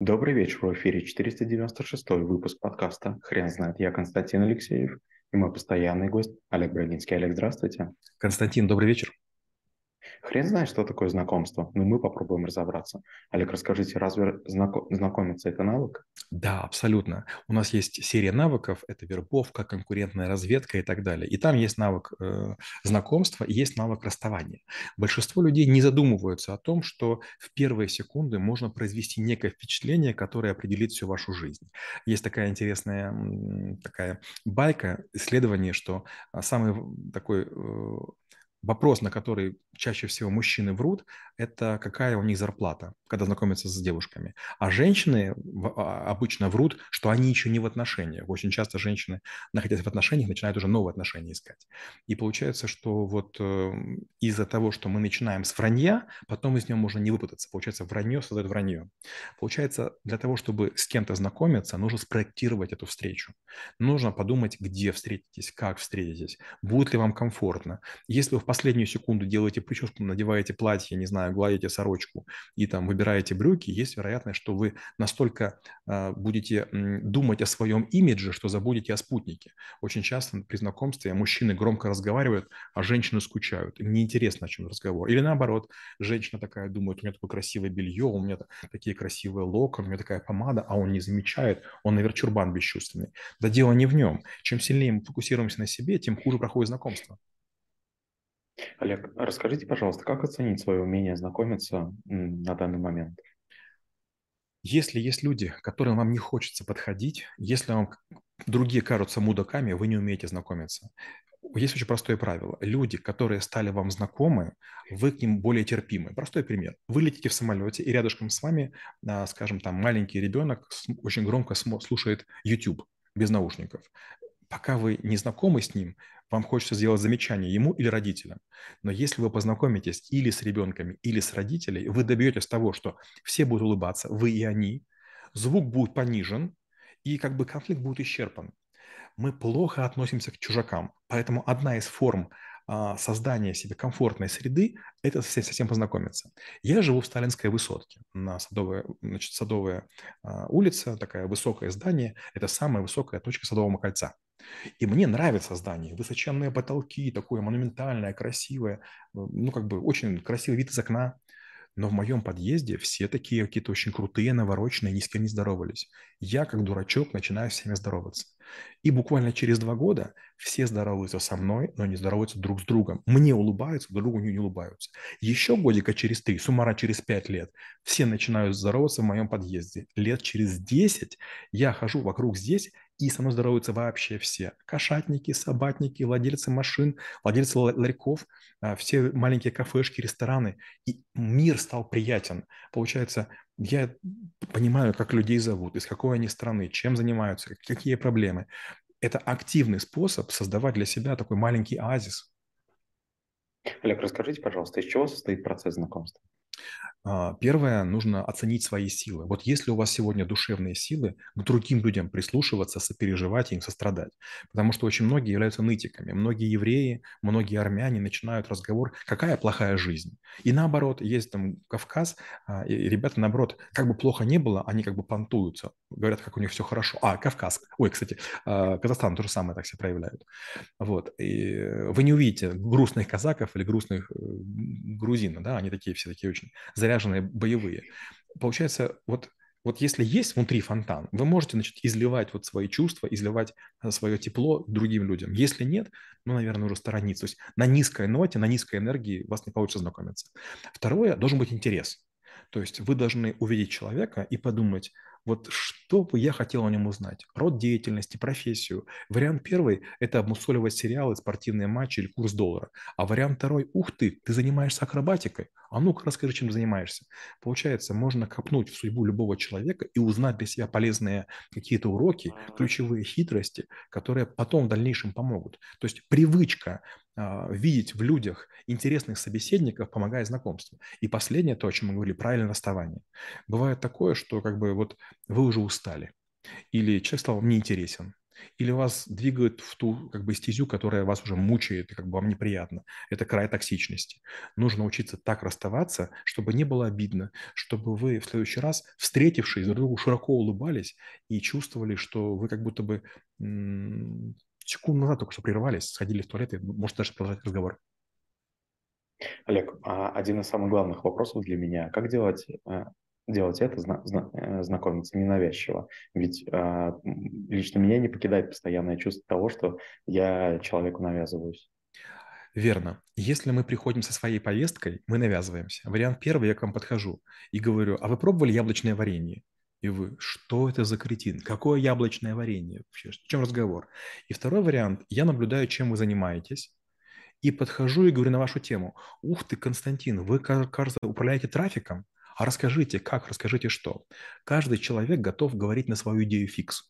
Добрый вечер, в эфире 496 выпуск подкаста «Хрен знает». Я Константин Алексеев и мой постоянный гость Олег Брагинский. Олег, здравствуйте. Константин, добрый вечер. Хрен знает, что такое знакомство, но мы попробуем разобраться. Олег, расскажите, разве знако- знакомиться – это навык? Да, абсолютно. У нас есть серия навыков, это вербовка, конкурентная разведка и так далее. И там есть навык э, знакомства и есть навык расставания. Большинство людей не задумываются о том, что в первые секунды можно произвести некое впечатление, которое определит всю вашу жизнь. Есть такая интересная такая байка, исследование, что а, самый такой э, вопрос, на который чаще всего мужчины врут, это какая у них зарплата, когда знакомятся с девушками. А женщины а, обычно врут, что они еще не в отношениях. Очень часто женщины, находясь в отношениях, начинают уже новые отношения искать. И получается, что вот э, из-за того, что мы начинаем с вранья, потом из него можно не выпутаться. Получается, вранье создает вранье. Получается, для того, чтобы с кем-то знакомиться, нужно спроектировать эту встречу. Нужно подумать, где встретитесь, как встретитесь, будет ли вам комфортно. Если вы последнюю секунду делаете прическу, надеваете платье, не знаю, гладите сорочку и там выбираете брюки, есть вероятность, что вы настолько э, будете думать о своем имидже, что забудете о спутнике. Очень часто при знакомстве мужчины громко разговаривают, а женщины скучают. Им неинтересно, о чем разговор. Или наоборот, женщина такая думает, у меня такое красивое белье, у меня такие красивые локоны, у меня такая помада, а он не замечает, он, наверное, чурбан бесчувственный. Да дело не в нем. Чем сильнее мы фокусируемся на себе, тем хуже проходит знакомство. Олег, расскажите, пожалуйста, как оценить свое умение знакомиться на данный момент? Если есть люди, которым вам не хочется подходить, если вам другие кажутся мудаками, вы не умеете знакомиться. Есть очень простое правило. Люди, которые стали вам знакомы, вы к ним более терпимы. Простой пример. Вы летите в самолете, и рядышком с вами, а, скажем, там маленький ребенок очень громко слушает YouTube без наушников. Пока вы не знакомы с ним, вам хочется сделать замечание ему или родителям. Но если вы познакомитесь или с ребенками, или с родителями, вы добьетесь того, что все будут улыбаться, вы и они, звук будет понижен, и как бы конфликт будет исчерпан. Мы плохо относимся к чужакам, поэтому одна из форм а, создания себе комфортной среды – это совсем познакомиться. Я живу в Сталинской высотке, на Садовая, значит, Садовая а, улица, такое высокое здание, это самая высокая точка Садового кольца – и мне нравится здание. Высоченные потолки, такое монументальное, красивое. Э, ну, как бы очень красивый вид из окна. Но в моем подъезде все такие какие-то очень крутые, навороченные, ни с кем не здоровались. Я, как дурачок, начинаю с всеми здороваться. И буквально через два года все здороваются со мной, но не здороваются друг с другом. Мне улыбаются, друг другу не улыбаются. Еще годика через три, суммара через пять лет, все начинают здороваться в моем подъезде. Лет через десять я хожу вокруг здесь и со мной здороваются вообще все. Кошатники, собатники, владельцы машин, владельцы ларьков, а, все маленькие кафешки, рестораны. И мир стал приятен. Получается, я понимаю, как людей зовут, из какой они страны, чем занимаются, какие проблемы. Это активный способ создавать для себя такой маленький оазис. Олег, расскажите, пожалуйста, из чего состоит процесс знакомства? А, первое, нужно оценить свои силы. Вот если у вас сегодня душевные силы, к другим людям прислушиваться, сопереживать им, сострадать. Потому что очень многие являются нытиками. Многие евреи, многие армяне начинают разговор, какая плохая жизнь. И наоборот, есть там Кавказ, а, и ребята, наоборот, как бы плохо не было, они как бы понтуются, говорят, как у них все хорошо. А, Кавказ, ой, кстати, а, Казахстан то же самое так себя проявляют. Вот. И вы не увидите грустных казаков или грустных э, грузин, да, они такие все такие очень заряженные боевые. Получается, вот вот если есть внутри фонтан, вы можете значит, изливать вот свои чувства, изливать э, свое тепло другим людям. Если нет, ну, наверное, уже сторониться. То есть на низкой ноте, на низкой энергии вас не получится знакомиться. Второе, должен быть интерес. То есть вы должны увидеть человека и подумать, вот что бы я хотел о нем узнать? Род деятельности, профессию. Вариант первый – это обмусоливать сериалы, спортивные матчи или курс доллара. А вариант второй – ух ты, ты занимаешься акробатикой? А ну-ка расскажи, чем занимаешься. Получается, можно копнуть в судьбу любого человека и узнать для себя полезные какие-то уроки, ключевые хитрости, которые потом в дальнейшем помогут. То есть привычка а, видеть в людях интересных собеседников помогает знакомству. И последнее, то, о чем мы говорили, правильное расставание. Бывает такое, что как бы вот вы уже устали, или человек стал вам неинтересен, или вас двигают в ту как бы стезю, которая вас уже мучает и как бы вам неприятно. Это край токсичности. Нужно учиться так расставаться, чтобы не было обидно, чтобы вы в следующий раз, встретившись, друг другу широко улыбались и чувствовали, что вы как будто бы секунду назад только что прервались, сходили в туалет и, может, даже продолжать разговор. Олег, а один из самых главных вопросов для меня, как делать э, делать это, зна- зна- э, знакомиться ненавязчиво. Ведь э, лично меня не покидает постоянное чувство того, что я человеку навязываюсь. Верно. Если мы приходим со своей повесткой, мы навязываемся. Вариант первый, я к вам подхожу и говорю, а вы пробовали яблочное варенье? И вы, что это за кретин? Какое яблочное варенье? Вообще, в чем разговор? И второй вариант, я наблюдаю, чем вы занимаетесь, и подхожу и говорю на вашу тему. Ух ты, Константин, вы, кажется, управляете трафиком? А расскажите, как, расскажите, что. Каждый человек готов говорить на свою идею фикс.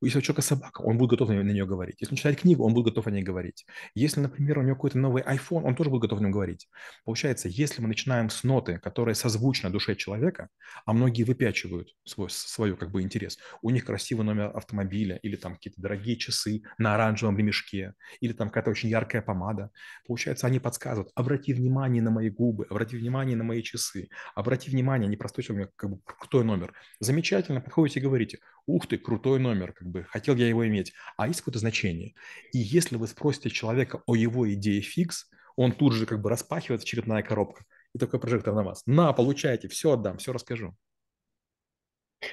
Если у человека собака, он будет готов на нее говорить. Если он читает книгу, он будет готов о ней говорить. Если, например, у него какой-то новый iPhone, он тоже будет готов о нем говорить. Получается, если мы начинаем с ноты, которая созвучна душе человека, а многие выпячивают свой, свой как бы интерес, у них красивый номер автомобиля или там какие-то дорогие часы на оранжевом ремешке, или там какая-то очень яркая помада, получается, они подсказывают, обрати внимание на мои губы, обрати внимание на мои часы, обрати внимание, не простой человек, как бы крутой номер. Замечательно, подходите и говорите, ух ты, крутой номер, как бы хотел я его иметь, а есть какое-то значение. И если вы спросите человека о его идее фикс, он тут же как бы распахивается черепная коробка, и такой прожектор на вас. На, получайте, все отдам, все расскажу.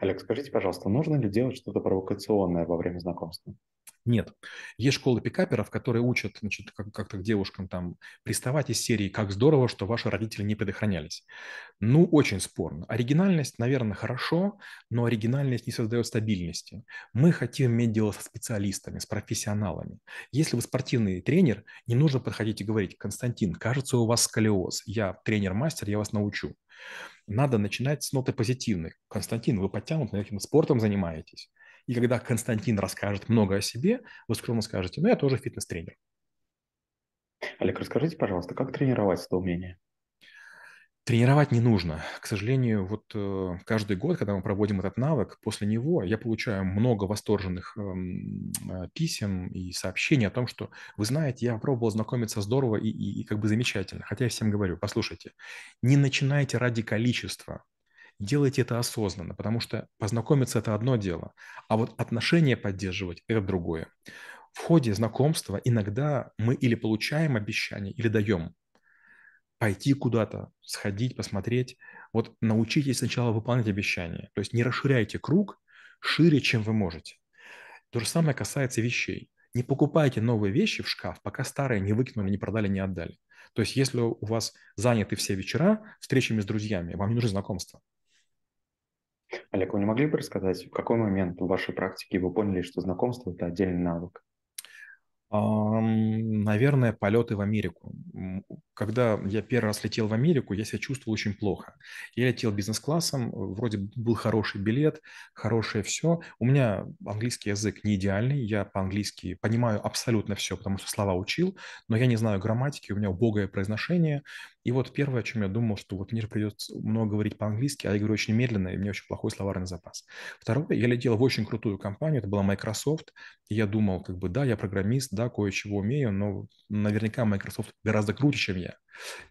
Олег, скажите, пожалуйста, нужно ли делать что-то провокационное во время знакомства? Нет. Есть школы пикаперов, которые учат значит, как- как-то к девушкам там приставать из серии «Как здорово, что ваши родители не предохранялись». Ну, очень спорно. Оригинальность, наверное, хорошо, но оригинальность не создает стабильности. Мы хотим иметь дело со специалистами, с профессионалами. Если вы спортивный тренер, не нужно подходить и говорить, Константин, кажется, у вас сколиоз, я тренер-мастер, я вас научу. Надо начинать с ноты позитивной. Константин, вы подтянут, наверное, спортом занимаетесь. И когда Константин расскажет много о себе, вы скромно скажете, ну, я тоже фитнес-тренер. Олег, расскажите, пожалуйста, как тренировать это умение? Тренировать не нужно. К сожалению, вот э, каждый год, когда мы проводим этот навык, после него я получаю много восторженных эм, э, писем и сообщений о том, что, вы знаете, я пробовал знакомиться здорово и, и, и как бы замечательно. Хотя я всем говорю, послушайте, не начинайте ради количества, делайте это осознанно, потому что познакомиться – это одно дело, а вот отношения поддерживать – это другое. В ходе знакомства иногда мы или получаем обещание, или даем пойти куда-то, сходить, посмотреть. Вот научитесь сначала выполнять обещания. То есть не расширяйте круг шире, чем вы можете. То же самое касается вещей. Не покупайте новые вещи в шкаф, пока старые не выкинули, не продали, не отдали. То есть если у вас заняты все вечера встречами с друзьями, вам не нужны знакомства. Олег, вы не могли бы рассказать, в какой момент в вашей практике вы поняли, что знакомство – это отдельный навык? Наверное, полеты в Америку. Когда я первый раз летел в Америку, я себя чувствовал очень плохо. Я летел бизнес-классом, вроде был хороший билет, хорошее все. У меня английский язык не идеальный, я по-английски понимаю абсолютно все, потому что слова учил, но я не знаю грамматики, у меня убогое произношение. И вот первое, о чем я думал, что вот мне же придется много говорить по-английски, а я говорю очень медленно, и у меня очень плохой словарный запас. Второе, я летел в очень крутую компанию, это была Microsoft, и я думал, как бы, да, я программист, да, кое-чего умею, но наверняка Microsoft гораздо круче, чем я.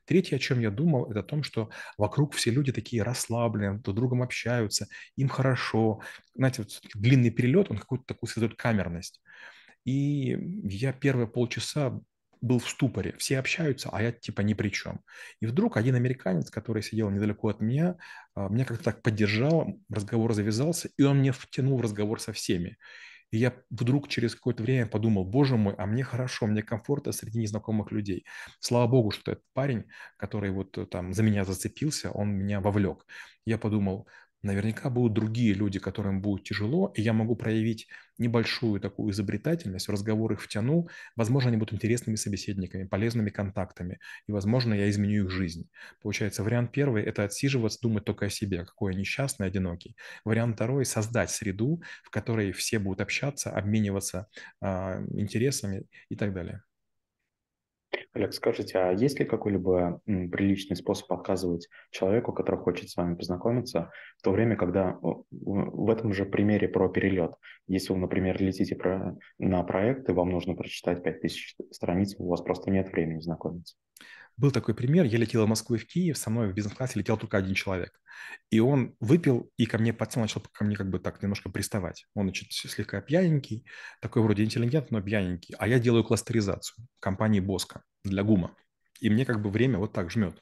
Третье, о чем я думал, это о том, что вокруг все люди такие расслабленные, друг с другом общаются, им хорошо. Знаете, вот длинный перелет, он какую-то такую создает камерность. И я первые полчаса был в ступоре. Все общаются, а я типа ни при чем. И вдруг один американец, который сидел недалеко от меня, а, меня как-то так поддержал, разговор завязался, и он мне втянул в разговор со всеми. И я вдруг через какое-то время подумал, боже мой, а мне хорошо, мне комфортно среди незнакомых людей. Слава богу, что этот парень, который вот э, там за меня зацепился, он меня вовлек. Я подумал, наверняка будут другие люди, которым будет тяжело, и я могу проявить небольшую такую изобретательность, в разговор их втяну, возможно, они будут интересными собеседниками, полезными контактами, и, возможно, я изменю их жизнь. Получается, вариант первый – это отсиживаться, думать только о себе, какой я несчастный, одинокий. Вариант второй – создать среду, в которой все будут общаться, обмениваться э, интересами и так далее. Олег, скажите, а есть ли какой-либо приличный способ отказывать человеку, который хочет с вами познакомиться, в то время, когда в в этом же примере про перелет, если вы, например, летите про, на проект, и вам нужно прочитать 5000 страниц, у вас просто нет времени знакомиться. Был такой пример, я летел из Москвы в Киев, со мной в бизнес-классе летел только один человек. И он выпил и ко мне подсел, начал ко мне как бы так немножко приставать. Он, значит, слегка пьяненький, такой вроде интеллигент, но пьяненький. А я делаю кластеризацию компании Боско для ГУМа. И мне как бы время вот так жмет.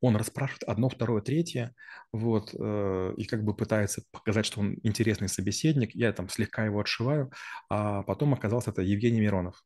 Он расспрашивает одно, второе, третье, вот, э, и как бы пытается показать, что он интересный собеседник. Я там слегка его отшиваю, а потом оказался это Евгений Миронов.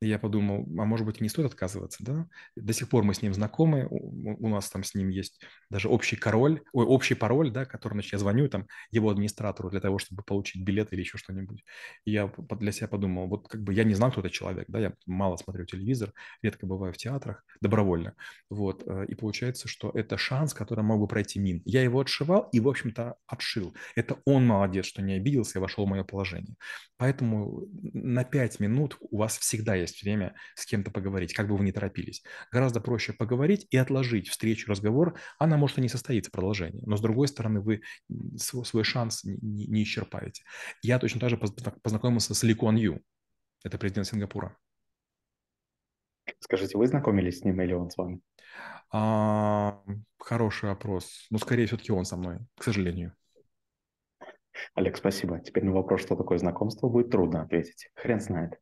Я подумал, а может быть, не стоит отказываться, да? До сих пор мы с ним знакомы, у, у нас там с ним есть даже общий король, ой, общий пароль, да, который, значит, я звоню там его администратору для того, чтобы получить билет или еще что-нибудь. Я для себя подумал, вот как бы я не знал, кто это человек, да, я мало смотрю телевизор, редко бываю в театрах, добровольно, вот, э, и получается, что это шанс, который мог бы пройти мин. Я его отшивал и, в общем-то, отшил. Это он молодец, что не обиделся и вошел в мое положение. Поэтому на пять минут у вас всегда есть время с кем-то поговорить, как бы вы ни торопились. Гораздо проще поговорить и отложить встречу, разговор. Она может и не состоится продолжение, но с другой стороны вы свой шанс не, не исчерпаете. Я точно так же познакомился с Ли Куан Ю. Это президент Сингапура. Скажите, вы знакомились с ним или он с вами? А, хороший вопрос. Ну, скорее все-таки он со мной, к сожалению. Олег, спасибо. Теперь на вопрос, что такое знакомство, будет трудно ответить. Хрен знает.